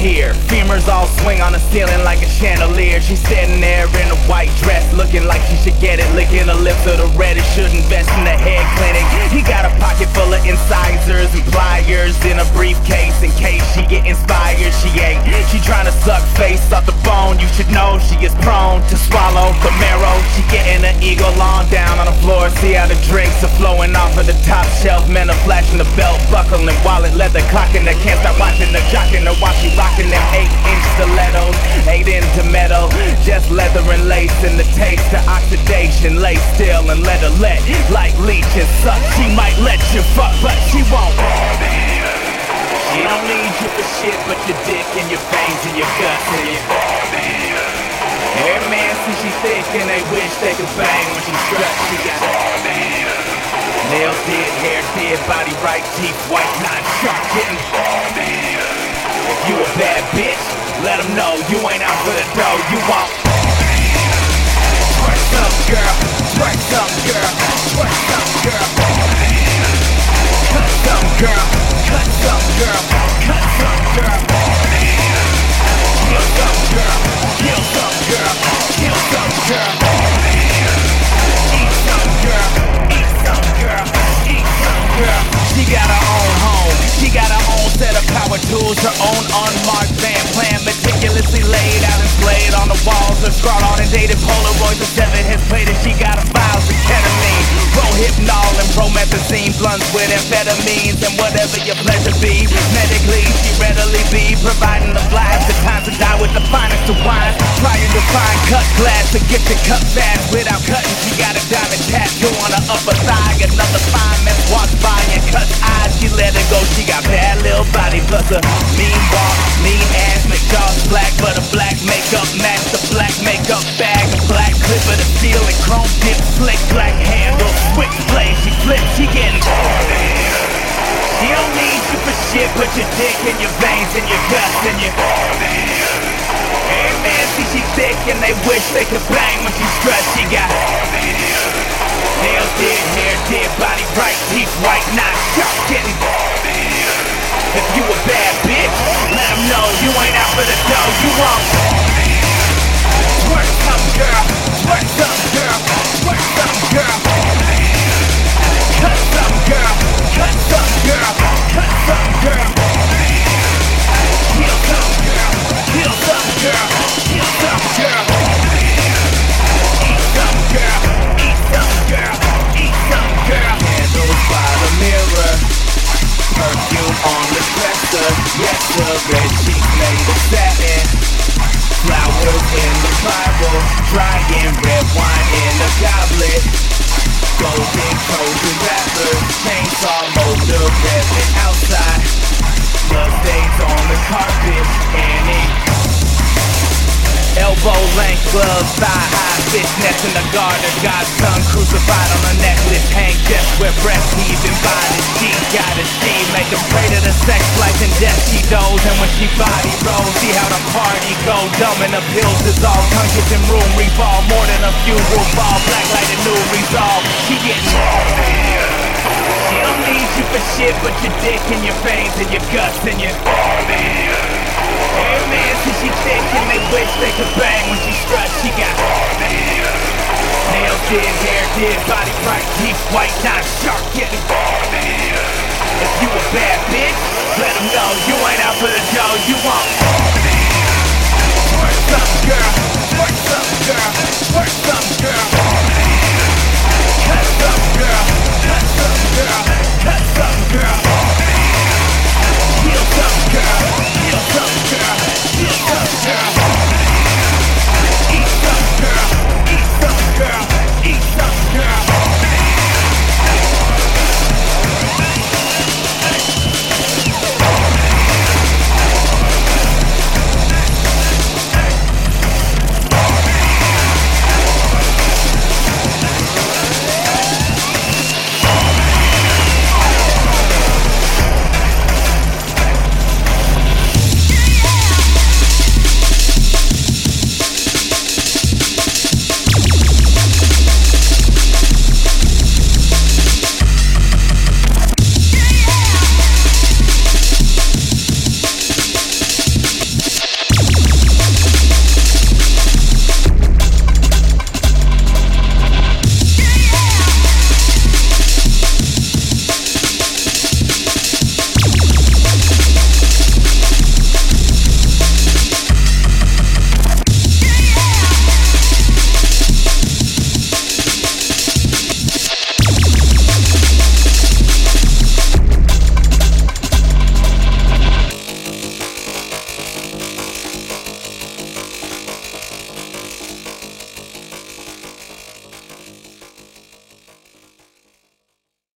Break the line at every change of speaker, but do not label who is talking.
here. Femurs all swing on the ceiling like a chandelier. She's sitting there in a white dress, looking like she should get it. Licking the lips of the red, it should invest in the head clinic. He got a pocket full of incisors and pliers in a briefcase in case she get inspired. She ain't. She trying to suck face off the bone. You should know she is prone to swallow the marrow. Her ego long down on the floor. See how the drinks are flowing off of the top shelf. Men are flashing the belt buckle and wallet leather clocking. They can't stop watching the jocking her while she rocking them eight inch stilettos. Eight into metal, just leather and lace and the taste of oxidation. Lay still and let her let like leech and suck. She might let you fuck, but she won't. She don't need you for shit, but your dick and your veins and your guts and your Every man see she thick and they wish they could bang when she struts. She got nails did, hair did, body right, teeth white, not sharp, getting If you a bad bitch, let them know you ain't out for the dough. You want with amphetamines and whatever your pleasure be. Medically, she readily be providing the blast. The time to die with the finest of wines, trying to find cut glass to get the cut fast without cutting. She got a diamond tattoo on her upper thigh. Another fine man walks by and cuts eyes. She let it go. She got bad little body plus a mean walk, mean ass. Make jaws black, but a black makeup match the black makeup bag. Black clip of the steel and chrome dip, slick black handle, but your dick in your veins and your guts and your. Hey man, see she thick and they wish they could bang when she struts. She got nails did, hair did, body right, teeth white, not sharp, getting. If you a bad bitch, let 'em know you ain't out for the dough. You want twerk some girl, Flowers in the Bible, drying red wine in a goblet. Golden coated rappers, chainsaw motor revving outside. Blood stains on the carpet, and it Elbow length gloves, thigh high, fishnets in the garter. God's tongue crucified on a necklace, hang just where breath pray to the sex life and death she does. And when she body rolls, see how the party go. Dumb and the pills dissolve, tongue in room revolve. More than a few will fall, black light and new resolve. She getting She don't need you for shit, but your dick and your veins and your guts and your Hey man, see she thick and they wish they could bang when she struts. She got nails did, hair did, body right, teeth white, not sharp, getting to the door, you want Work some girl, work some girl, work some girl?